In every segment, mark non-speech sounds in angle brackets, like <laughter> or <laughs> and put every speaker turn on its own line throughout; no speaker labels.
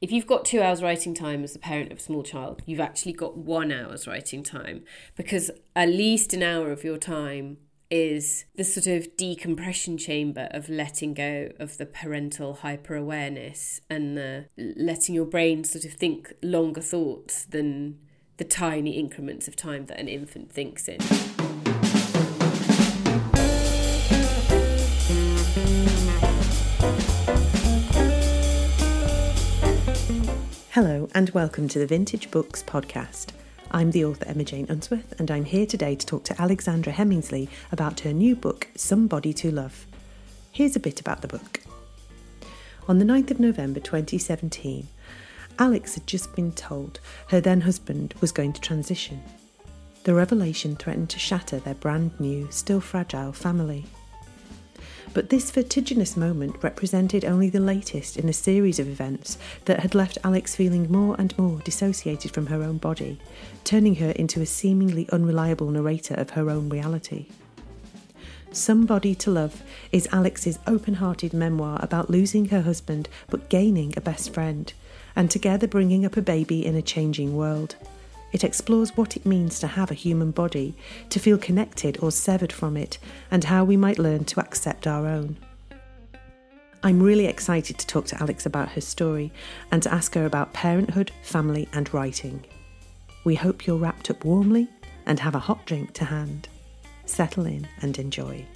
if you've got two hours writing time as a parent of a small child, you've actually got one hour's writing time because at least an hour of your time is the sort of decompression chamber of letting go of the parental hyper awareness and the letting your brain sort of think longer thoughts than the tiny increments of time that an infant thinks in.
Hello, and welcome to the Vintage Books podcast. I'm the author Emma Jane Unsworth, and I'm here today to talk to Alexandra Heminsley about her new book, Somebody to Love. Here's a bit about the book. On the 9th of November 2017, Alex had just been told her then husband was going to transition. The revelation threatened to shatter their brand new, still fragile family. But this vertiginous moment represented only the latest in a series of events that had left Alex feeling more and more dissociated from her own body, turning her into a seemingly unreliable narrator of her own reality. Somebody to Love is Alex's open hearted memoir about losing her husband but gaining a best friend, and together bringing up a baby in a changing world. It explores what it means to have a human body, to feel connected or severed from it, and how we might learn to accept our own. I'm really excited to talk to Alex about her story and to ask her about parenthood, family, and writing. We hope you're wrapped up warmly and have a hot drink to hand. Settle in and enjoy.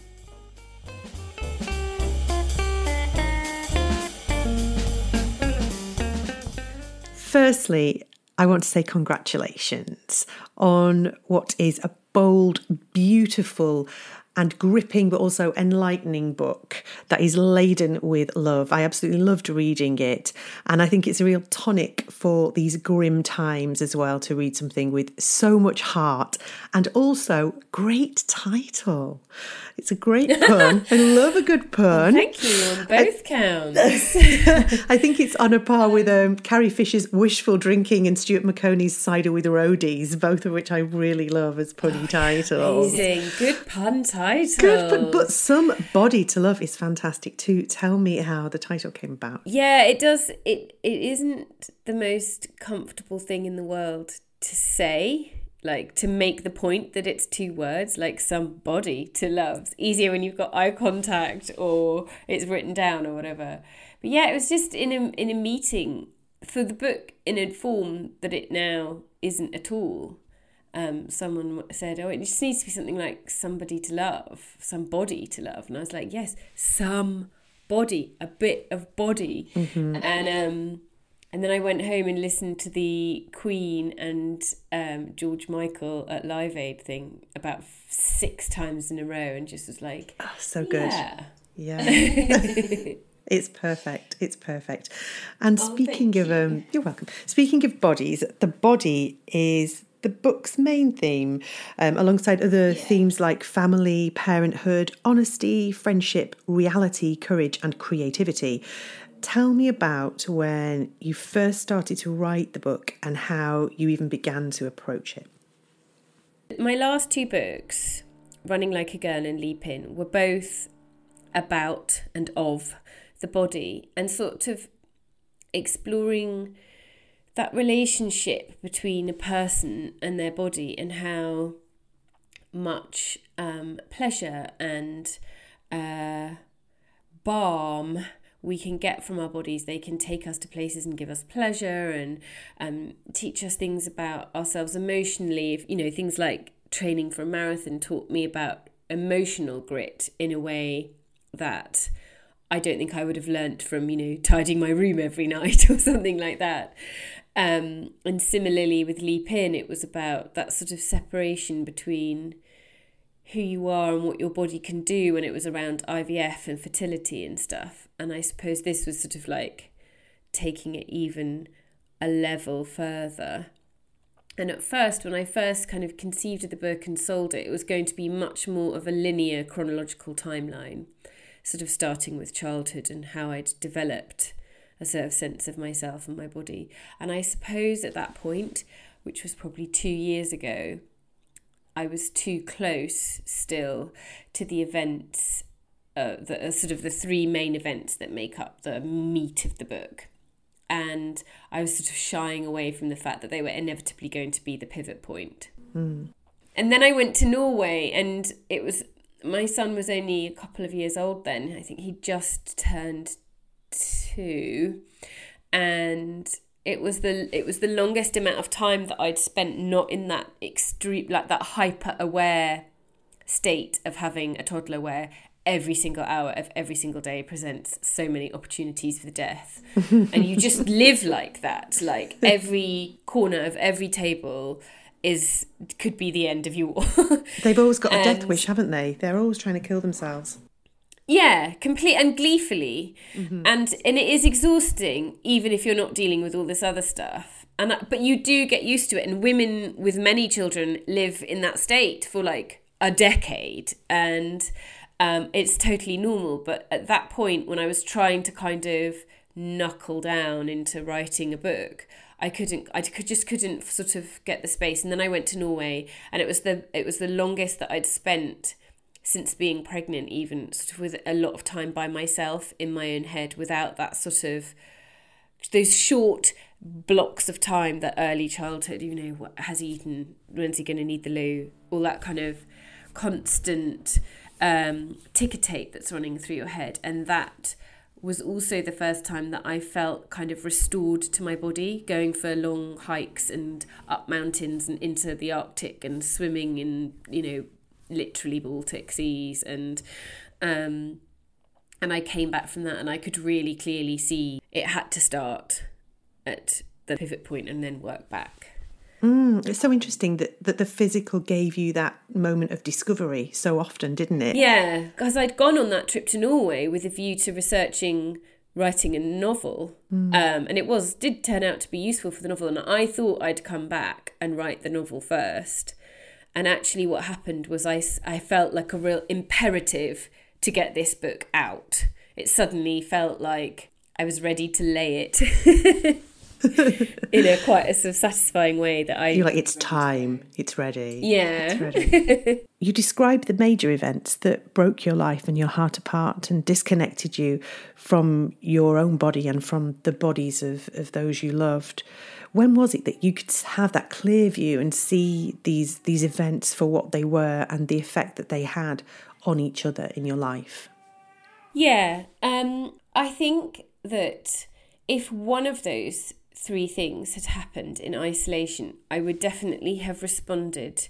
Firstly, I want to say congratulations on what is a bold, beautiful, and gripping but also enlightening book that is laden with love. I absolutely loved reading it, and I think it's a real tonic for these grim times as well to read something with so much heart and also great title. It's a great <laughs> pun. I love a good pun.
Thank you on both counts. <laughs>
I think it's on a par with um, Carrie Fisher's Wishful Drinking and Stuart Maconie's Cider with Roadies, both of which I really love as punny titles.
Amazing. Good pun title.
Good, but, but some body to Love is fantastic too. Tell me how the title came about.
Yeah, it does. It It isn't the most comfortable thing in the world to say like to make the point that it's two words like somebody to love it's easier when you've got eye contact or it's written down or whatever but yeah it was just in a in a meeting for the book in a form that it now isn't at all um, someone said, "Oh, it just needs to be something like somebody to love, somebody to love," and I was like, "Yes, some body, a bit of body," mm-hmm. and um, and then I went home and listened to the Queen and um, George Michael at Live Aid thing about six times in a row and just was like,
oh, so good.
Yeah.
Yeah. <laughs> it's perfect. It's perfect. And oh, speaking of,
you.
um, you're welcome. Speaking of bodies, the body is the book's main theme, um, alongside other yeah. themes like family, parenthood, honesty, friendship, reality, courage, and creativity. Tell me about when you first started to write the book and how you even began to approach it.
My last two books, Running Like a Girl and Leap In, were both about and of the body and sort of exploring that relationship between a person and their body and how much um, pleasure and uh, balm we can get from our bodies. They can take us to places and give us pleasure and um, teach us things about ourselves emotionally. If, you know, things like training for a marathon taught me about emotional grit in a way that I don't think I would have learnt from, you know, tidying my room every <laughs> night or something like that. Um, and similarly with Leap In, it was about that sort of separation between who you are and what your body can do when it was around IVF and fertility and stuff. And I suppose this was sort of like taking it even a level further. And at first, when I first kind of conceived of the book and sold it, it was going to be much more of a linear chronological timeline, sort of starting with childhood and how I'd developed a sort of sense of myself and my body. And I suppose at that point, which was probably two years ago, I was too close still to the events, uh, the uh, sort of the three main events that make up the meat of the book. and I was sort of shying away from the fact that they were inevitably going to be the pivot point.
Mm.
And then I went to Norway, and it was my son was only a couple of years old then. I think he just turned two, and it was the it was the longest amount of time that I'd spent not in that extreme like that hyper aware state of having a toddler where every single hour of every single day presents so many opportunities for death. <laughs> And you just live like that like every corner of every table is could be the end of you all.
They've always got a death wish haven't they? They're always trying to kill themselves
yeah complete and gleefully mm-hmm. and and it is exhausting even if you're not dealing with all this other stuff and but you do get used to it and women with many children live in that state for like a decade and um, it's totally normal. But at that point, when I was trying to kind of knuckle down into writing a book, I couldn't. I could just couldn't sort of get the space. And then I went to Norway, and it was the it was the longest that I'd spent since being pregnant, even sort of with a lot of time by myself in my own head, without that sort of those short blocks of time that early childhood. You know, has eaten? When's he going to need the loo? All that kind of constant um, ticker tape that's running through your head. And that was also the first time that I felt kind of restored to my body, going for long hikes and up mountains and into the Arctic and swimming in, you know, literally Baltic seas and um and I came back from that and I could really clearly see it had to start at the pivot point and then work back.
Mm, it's so interesting that, that the physical gave you that moment of discovery so often, didn't it?
Yeah, because I'd gone on that trip to Norway with a view to researching writing a novel, mm. um, and it was did turn out to be useful for the novel. And I thought I'd come back and write the novel first, and actually, what happened was I I felt like a real imperative to get this book out. It suddenly felt like I was ready to lay it. <laughs> in a quite a sort of satisfying way that I.
You're like, it's time, it's ready.
Yeah.
It's ready. <laughs> you described the major events that broke your life and your heart apart and disconnected you from your own body and from the bodies of, of those you loved. When was it that you could have that clear view and see these these events for what they were and the effect that they had on each other in your life?
Yeah, um, I think that if one of those three things had happened in isolation, I would definitely have responded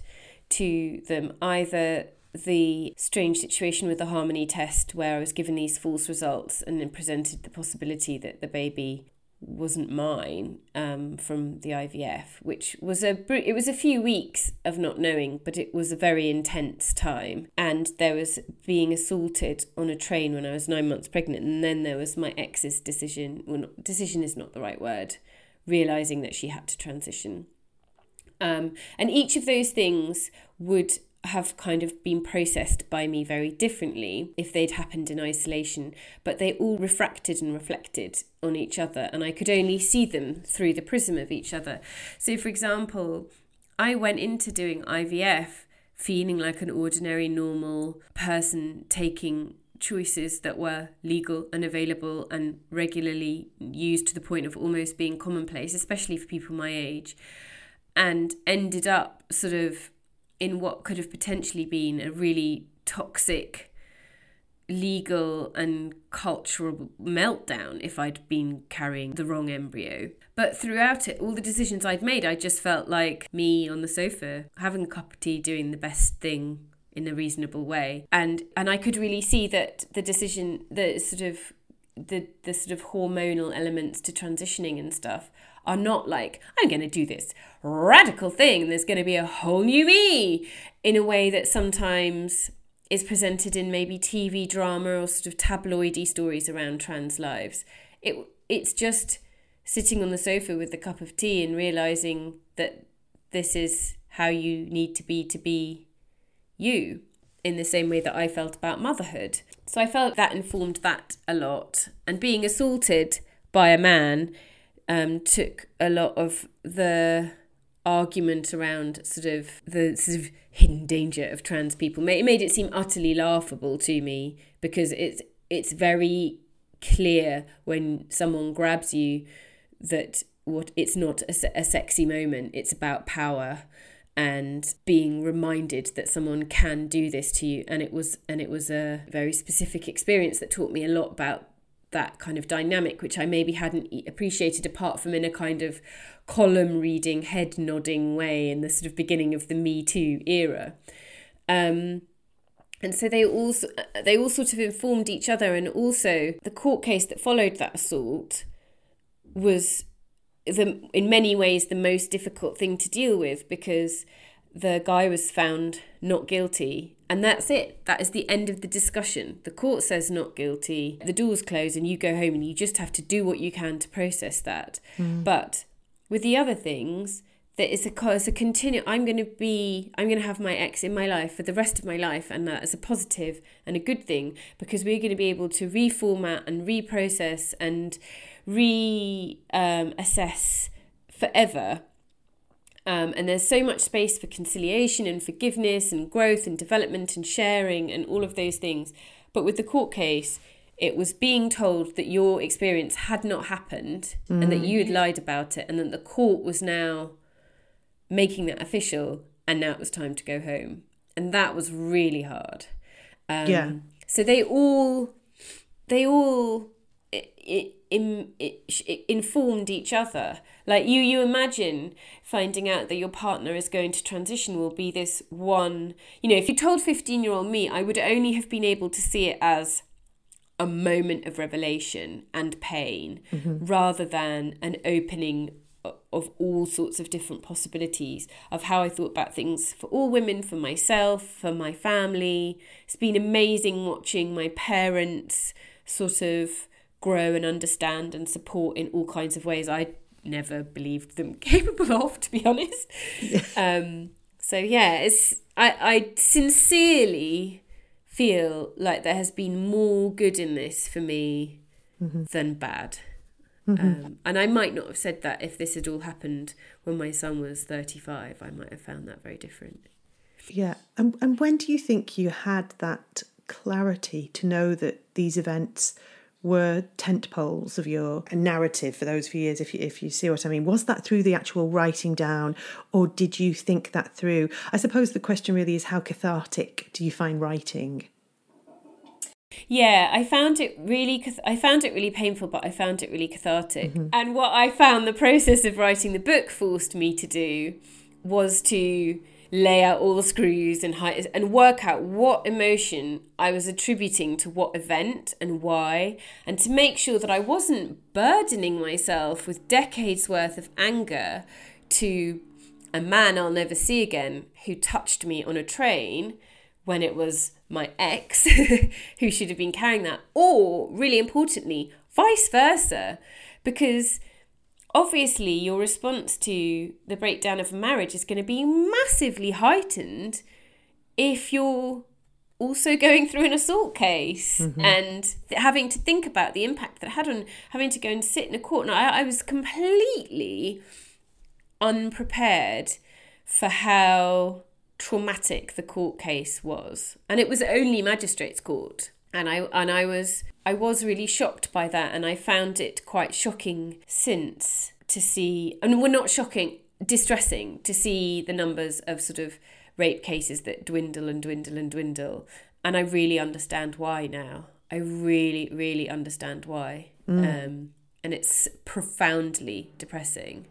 to them either the strange situation with the harmony test where I was given these false results and then presented the possibility that the baby wasn't mine um, from the IVF, which was a it was a few weeks of not knowing, but it was a very intense time. And there was being assaulted on a train when I was nine months pregnant, and then there was my ex's decision. Well, not, decision is not the right word realizing that she had to transition. Um, and each of those things would have kind of been processed by me very differently if they'd happened in isolation, but they all refracted and reflected on each other, and I could only see them through the prism of each other. So, for example, I went into doing IVF feeling like an ordinary, normal person taking choices that were legal and available and regularly used to the point of almost being commonplace, especially for people my age, and ended up sort of in what could have potentially been a really toxic legal and cultural meltdown if I'd been carrying the wrong embryo. But throughout it, all the decisions I'd made, I just felt like me on the sofa, having a cup of tea, doing the best thing in a reasonable way. And and I could really see that the decision, the sort of the the sort of hormonal elements to transitioning and stuff are not like I'm going to do this radical thing. There's going to be a whole new me in a way that sometimes is presented in maybe TV drama or sort of tabloidy stories around trans lives. It it's just sitting on the sofa with a cup of tea and realizing that this is how you need to be to be you in the same way that I felt about motherhood. So I felt that informed that a lot. And being assaulted by a man um, took a lot of the argument around sort of the sort of hidden danger of trans people. It made it seem utterly laughable to me because it's it's very clear when someone grabs you that what it's not a, a sexy moment it's about power and being reminded that someone can do this to you and it was and it was a very specific experience that taught me a lot about that kind of dynamic which I maybe hadn't appreciated apart from in a kind of column reading head nodding way in the sort of beginning of the me too era. Um, and so they all they all sort of informed each other and also the court case that followed that assault was the in many ways the most difficult thing to deal with because the guy was found not guilty and that's it. That is the end of the discussion. The court says not guilty. The doors close and you go home and you just have to do what you can to process that. Mm. but with the other things that it's a it's a continue i'm going to be i'm going to have my ex in my life for the rest of my life and that is a positive and a good thing because we're going to be able to reformat and reprocess and reassess um, forever um, and there's so much space for conciliation and forgiveness and growth and development and sharing and all of those things but with the court case it was being told that your experience had not happened mm. and that mm. you had lied about it and that the court was now making that official, and now it was time to go home. And that was really hard. Um, yeah. So they all, they all it, it, it, it informed each other. Like you, you imagine finding out that your partner is going to transition will be this one. You know, if you told fifteen-year-old me, I would only have been able to see it as a moment of revelation and pain, mm-hmm. rather than an opening of all sorts of different possibilities of how I thought about things for all women, for myself, for my family. It's been amazing watching my parents sort of grow and understand and support in all kinds of ways I never believed them <laughs> capable of, to be honest. um, so yeah, it's I, I sincerely feel like there has been more good in this for me mm-hmm. than bad. Mm-hmm. Um, and I might not have said that if this had all happened when my son was 35. I might have found that very different.
Yeah. And, and when do you think you had that clarity to know that these events were tent poles of your narrative for those few years if you, if you see what i mean was that through the actual writing down or did you think that through i suppose the question really is how cathartic do you find writing
yeah, I found it really I found it really painful, but I found it really cathartic. Mm-hmm. And what I found the process of writing the book forced me to do was to lay out all the screws and height and work out what emotion I was attributing to what event and why, and to make sure that I wasn't burdening myself with decades worth of anger to a man I'll never see again who touched me on a train when it was my ex <laughs> who should have been carrying that, or really importantly, vice versa. Because obviously, your response to the breakdown of a marriage is going to be massively heightened if you're also going through an assault case mm-hmm. and th- having to think about the impact that had on having to go and sit in a court. And I, I was completely unprepared for how traumatic the court case was. And it was only magistrates court. And I and I was I was really shocked by that and I found it quite shocking since to see and we're not shocking, distressing to see the numbers of sort of rape cases that dwindle and dwindle and dwindle. And I really understand why now. I really, really understand why. Mm. Um, and it's profoundly depressing.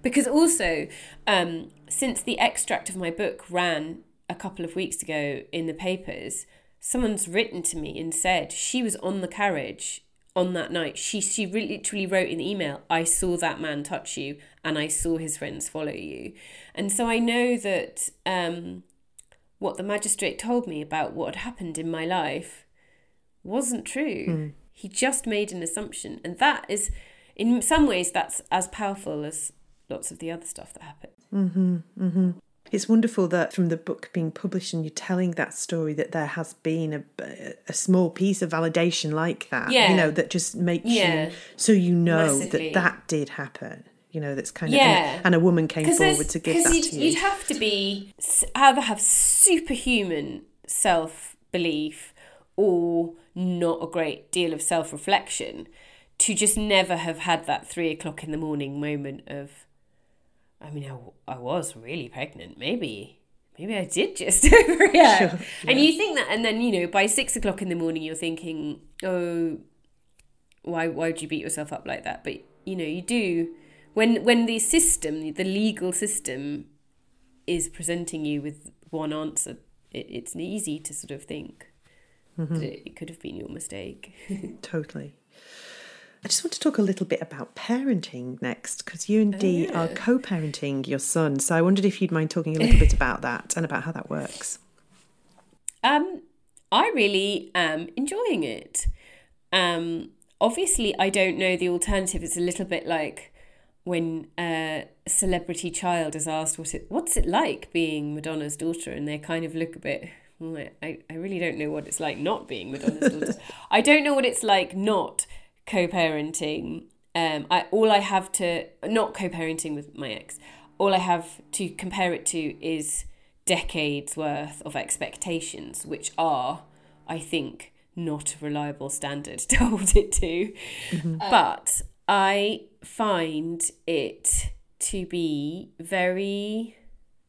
Because also, um, since the extract of my book ran a couple of weeks ago in the papers, someone's written to me and said she was on the carriage on that night. She she literally wrote in the email, "I saw that man touch you, and I saw his friends follow you," and so I know that um, what the magistrate told me about what had happened in my life wasn't true. Mm. He just made an assumption, and that is, in some ways, that's as powerful as lots of the other stuff that happened.
Mm-hmm, mm-hmm. It's wonderful that from the book being published and you're telling that story that there has been a, a small piece of validation like that, yeah. you know, that just makes yeah. you so you know Massively. that that did happen. You know, that's kind of yeah. and, a woman came forward to give that
you'd,
to you.
You'd have to be either have superhuman self belief or not a great deal of self reflection to just never have had that three o'clock in the morning moment of, I mean, I, I was really pregnant. Maybe, maybe I did just <laughs> overreact. Sure, yeah. And you think that, and then, you know, by six o'clock in the morning, you're thinking, oh, why, why would you beat yourself up like that? But, you know, you do, when, when the system, the legal system is presenting you with one answer, it, it's easy to sort of think mm-hmm. that it, it could have been your mistake. <laughs>
totally. I just want to talk a little bit about parenting next because you and Dee oh, yeah. are co parenting your son. So I wondered if you'd mind talking a little bit <laughs> about that and about how that works.
Um, I really am enjoying it. Um, obviously, I don't know the alternative. It's a little bit like when a celebrity child is asked what it what's it like being Madonna's daughter, and they kind of look a bit. I, I really don't know what it's like not being Madonna's daughter. <laughs> I don't know what it's like not co-parenting um i all i have to not co-parenting with my ex all i have to compare it to is decades worth of expectations which are i think not a reliable standard <laughs> to hold it to mm-hmm. but i find it to be very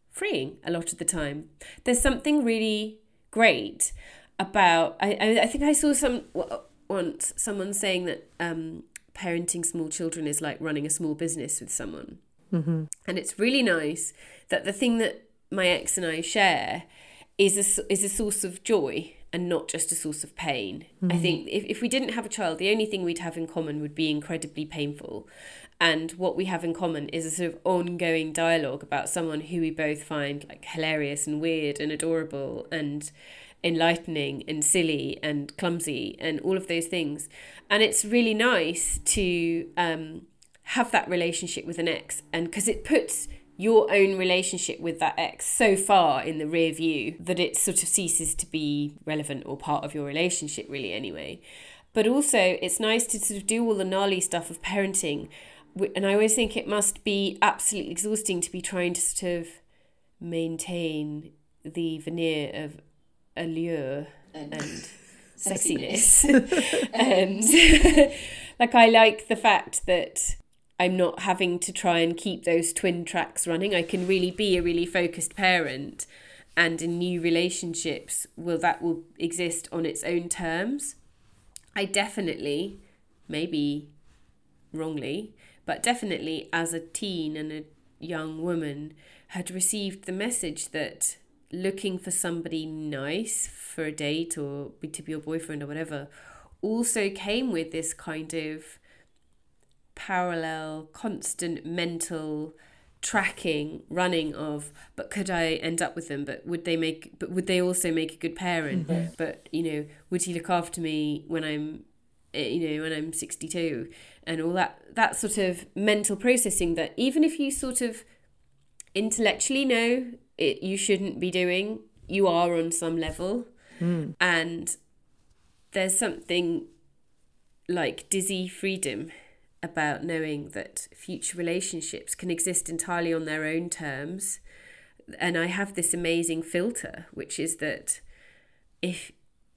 freeing a lot of the time there's something really great about i i, I think i saw some once someone saying that um, parenting small children is like running a small business with someone. Mm-hmm. And it's really nice that the thing that my ex and I share is a, is a source of joy and not just a source of pain. Mm-hmm. I think if, if we didn't have a child, the only thing we'd have in common would be incredibly painful. And what we have in common is a sort of ongoing dialogue about someone who we both find like hilarious and weird and adorable and enlightening and silly and clumsy and all of those things. And it's really nice to um, have that relationship with an ex, and because it puts your own relationship with that ex so far in the rear view that it sort of ceases to be relevant or part of your relationship, really, anyway. But also, it's nice to sort of do all the gnarly stuff of parenting. And I always think it must be absolutely exhausting to be trying to sort of maintain the veneer of allure and, and <laughs> sexiness. <laughs> and <laughs> like I like the fact that I'm not having to try and keep those twin tracks running. I can really be a really focused parent and in new relationships will that will exist on its own terms. I definitely, maybe wrongly, but definitely as a teen and a young woman had received the message that looking for somebody nice for a date or to be your boyfriend or whatever also came with this kind of parallel, constant mental tracking running of but could i end up with them? But would they make but would they also make a good parent mm-hmm. but you know would he look after me when i'm eh, you know when i'm 62 and all that that sort of mental processing that even if you sort of intellectually know it you shouldn't be doing. You are on some level. Mm. and there's something like dizzy freedom about knowing that future relationships can exist entirely on their own terms. And i have this amazing filter which is that if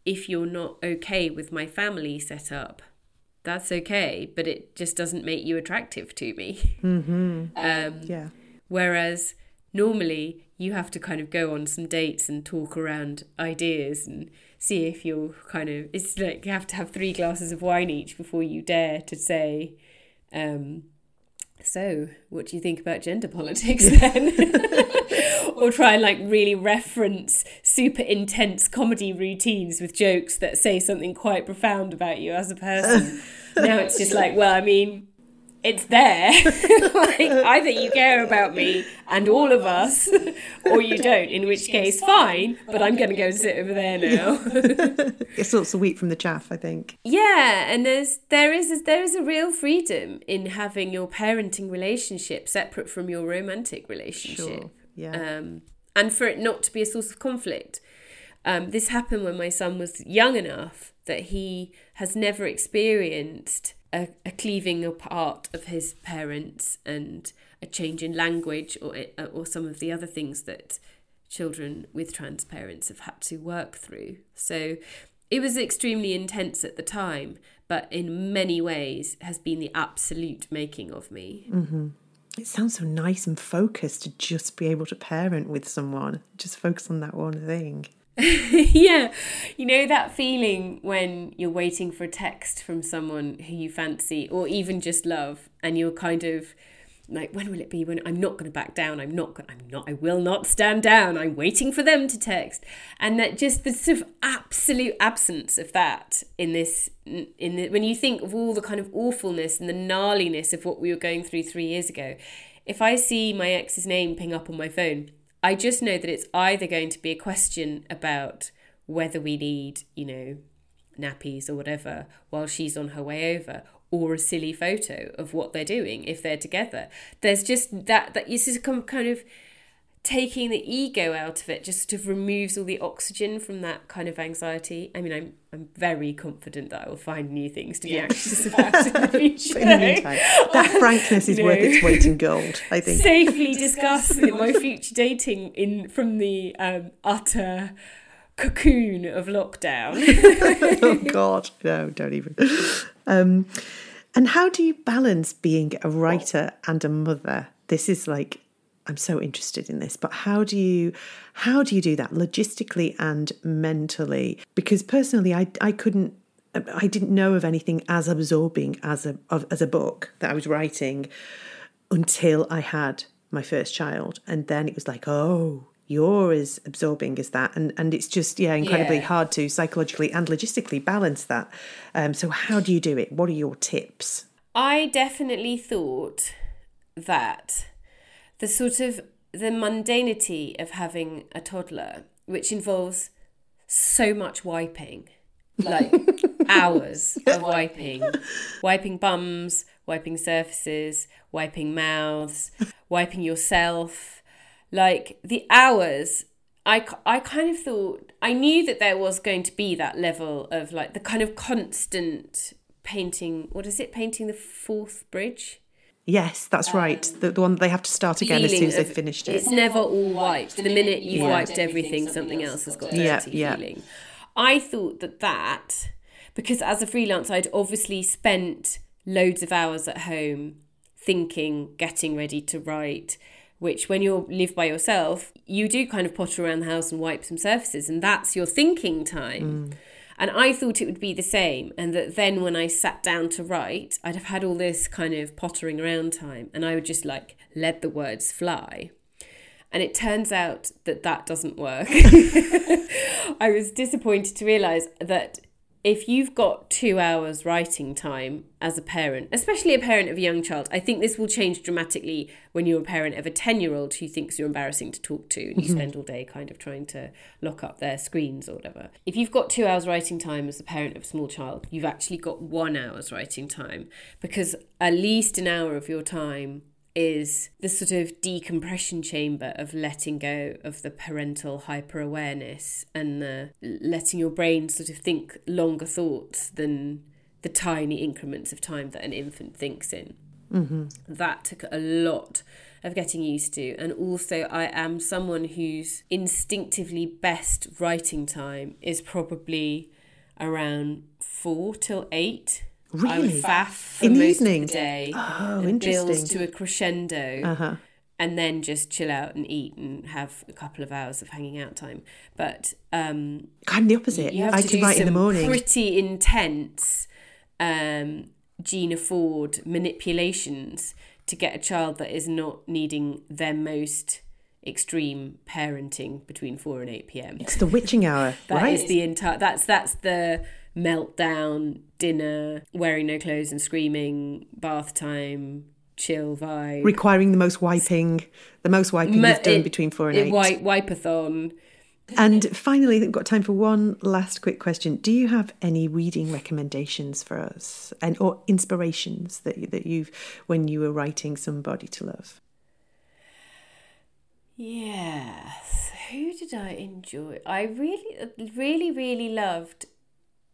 if you're not okay with my family setup that's okay but it just doesn't make you attractive to me.
Mm-hmm. um, yeah.
whereas normally you have to kind of go on some dates and talk around ideas and see if you're kind of it's like you have to have three glasses of wine each before you dare to say um, so what do you think about gender politics <laughs> then? <laughs> Or try and like really reference super intense comedy routines with jokes that say something quite profound about you as a person. <laughs> Now it's just like well i mean it's there. <laughs> like either you care about me and all of us, or you don't. In which case, fine. But I'm going to go and sit over there <laughs> now.
it sorts the wheat from the chaff, I think.
Yeah, and there's there is there is a real freedom in having your parenting relationship separate from your romantic relationship. Sure.
Yeah.
Um, and for it not to be a source of conflict. Um, this happened when my son was young enough that he has never experienced a, a cleaving apart of his parents and a change in language or or some of the other things that children with trans parents have had to work through. So it was extremely intense at the time, but in many ways has been the absolute making of me.
Mm-hmm. It sounds so nice and focused to just be able to parent with someone, just focus on that one thing. <laughs>
yeah, you know that feeling when you're waiting for a text from someone who you fancy or even just love, and you're kind of like when will it be? When i'm not going to back down. I'm not i'm not i will not stand down. I'm waiting for them to text. And that just the sort of absolute absence of that in this in the, when you think of all the kind of awfulness and the gnarliness of what we were going through 3 years ago if i see my ex's name ping up on my phone i just know that it's either going to be a question about whether we need you know nappies or whatever while she's on her way over or a silly photo of what they're doing if they're together. There's just that that this is kind of taking the ego out of it just sort of removes all the oxygen from that kind of anxiety. I mean, I'm I'm very confident that I will find new things to be anxious about in the <laughs> future. in the
meantime, that frankness is worth its <laughs> weight in gold. I think
safely discuss my future dating in from the um, utter cocoon of lockdown. <laughs>
oh God, no, don't even. Um, and how do you balance being a writer and a mother? This is like I'm so interested in this, but how do you how do you do that logistically and mentally? Because personally, I I couldn't I didn't know of anything as absorbing as a as a book that I was writing until I had my first child, and then it was like, oh, you're as absorbing as that. And and it's just yeah incredibly yeah. hard to psychologically and logistically balance that. Um, so how do you do it? What are your tips?
I definitely thought that the sort of the mundanity of having a toddler which involves so much wiping like <laughs> hours of wiping. wiping. Bums wiping surfaces wiping mouths wiping yourself. Like the hours I, I kind of thought I knew that there was going to be that level of like the kind of constant painting what is it? Painting the Forth Bridge
Yes, that's um, right. The, the one they have to start again as soon as they've finished it.
It's never all wiped. The minute you've yeah. wiped everything, something else has got dirty yeah, yeah. feeling. I thought that that, because as a freelance, I'd obviously spent loads of hours at home thinking, getting ready to write, which when you live by yourself, you do kind of potter around the house and wipe some surfaces, and that's your thinking time. Mm. And I thought it would be the same, and that then when I sat down to write, I'd have had all this kind of pottering around time, and I would just like let the words fly. And it turns out that that doesn't work. <laughs> I was disappointed to realize that if you've got two hours writing time as a parent, especially a parent of a young child, I think this will change dramatically when you're a parent of a 10 year old who thinks you're embarrassing to talk to and you mm-hmm. spend all day kind of trying to lock up their screens or whatever. If you've got two hours writing time as a parent of a small child, you've actually got one hour's writing time because at least an hour of your time is the sort of decompression chamber of letting go of the parental hyper awareness and the letting your brain sort of think longer thoughts than the tiny increments of time that an infant thinks in. Mm-hmm. That took a lot of getting used to. And also, I am someone whose instinctively best writing time is probably around four till eight
Really? I would
faff in the evening the day.
Oh, interesting. Build
to a crescendo. Uh-huh. And then just chill out and eat and have a couple of hours of hanging out time. But um,
kind of the opposite. I can write in the morning.
Pretty intense um, Gina Ford manipulations to get a child that is not needing their most extreme parenting between 4 and 8 p.m.
It's the witching hour, <laughs>
That
right?
is the entire that's that's the meltdown, dinner, wearing no clothes and screaming, bath time, chill vibe.
Requiring the most wiping, the most wiping Ma- you've done it, between four and
it,
eight.
Wipe, wipe-a-thon.
And finally, we've got time for one last quick question. Do you have any reading recommendations for us, and or inspirations that that you've when you were writing "Somebody to Love"?
Yes. Who did I enjoy? I really, really, really loved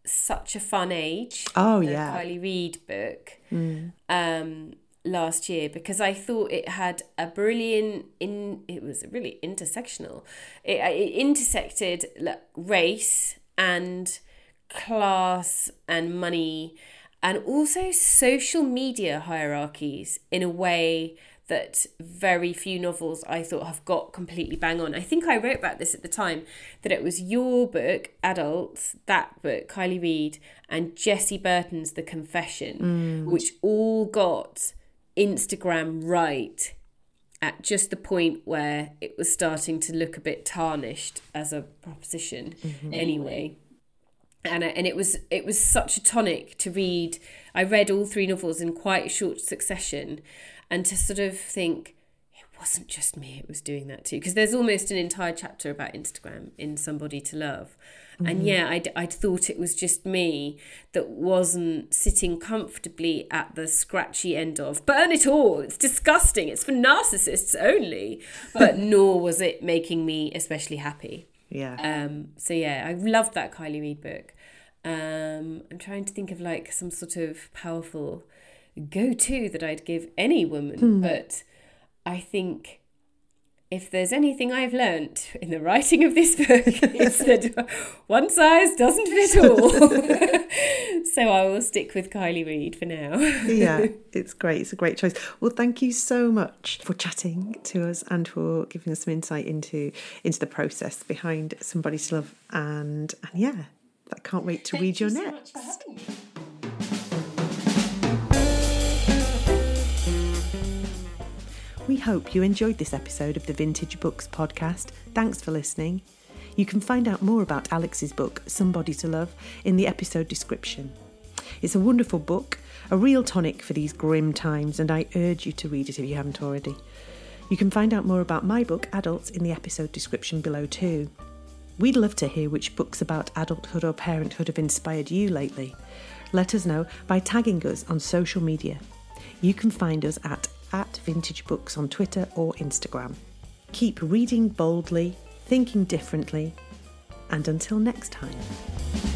such a fun age.
Oh yeah,
Kiley Reid book mm. um, last year because I thought it had a brilliant in. It was really intersectional. It, it intersected like, race and class and money and also social media hierarchies in a way that very few novels I thought have got completely bang on. I think I wrote about this at the time that it was your book, Adults, that book, Kiley Reid, and Jessie Burton's The Confession, mm. which all got Instagram right at just the point where it was starting to look a bit tarnished as a proposition mm-hmm. anyway and and it was it was such a tonic to read i read all three novels in quite a short succession and to sort of think it wasn't just me it was doing that too. Because there's almost an entire chapter about instagram in somebody to love. Mm-hmm. and yeah I'd, I'd thought it was just me that wasn't sitting comfortably at the scratchy end of burn it all it's disgusting it's for narcissists only. But <laughs> nor was it making me especially happy.
Yeah.
Um so yeah i loved that kiley reid book. Um i'm trying to think of like some sort of powerful go to that I'd give any woman. Hmm. But I think if there's anything I've learnt in the writing of this book, <laughs> it's <laughs> that one size doesn't fit all. <laughs> so I will stick with Kiley Reid for now.
yeah, it's great. It's a great choice. Well, thank you so much for chatting to us and for giving us some insight into into the process behind Somebody's Love. And and yeah, I can't wait to
thank
read your
so
next. We hope you enjoyed this episode of the Vintage Books podcast. Thanks for listening. You can find out more about Alex's book, Somebody to Love, in the episode description. It's a wonderful book, a real tonic for these grim times, and I urge you to read it if you haven't already. You can find out more about my book, Adults, in the episode description below, too. We'd love to hear which books about adulthood or parenthood have inspired you lately. Let us know by tagging us on social media. You can find us at at Vintage Books on Twitter or Instagram. Keep reading boldly, thinking differently, and until next time.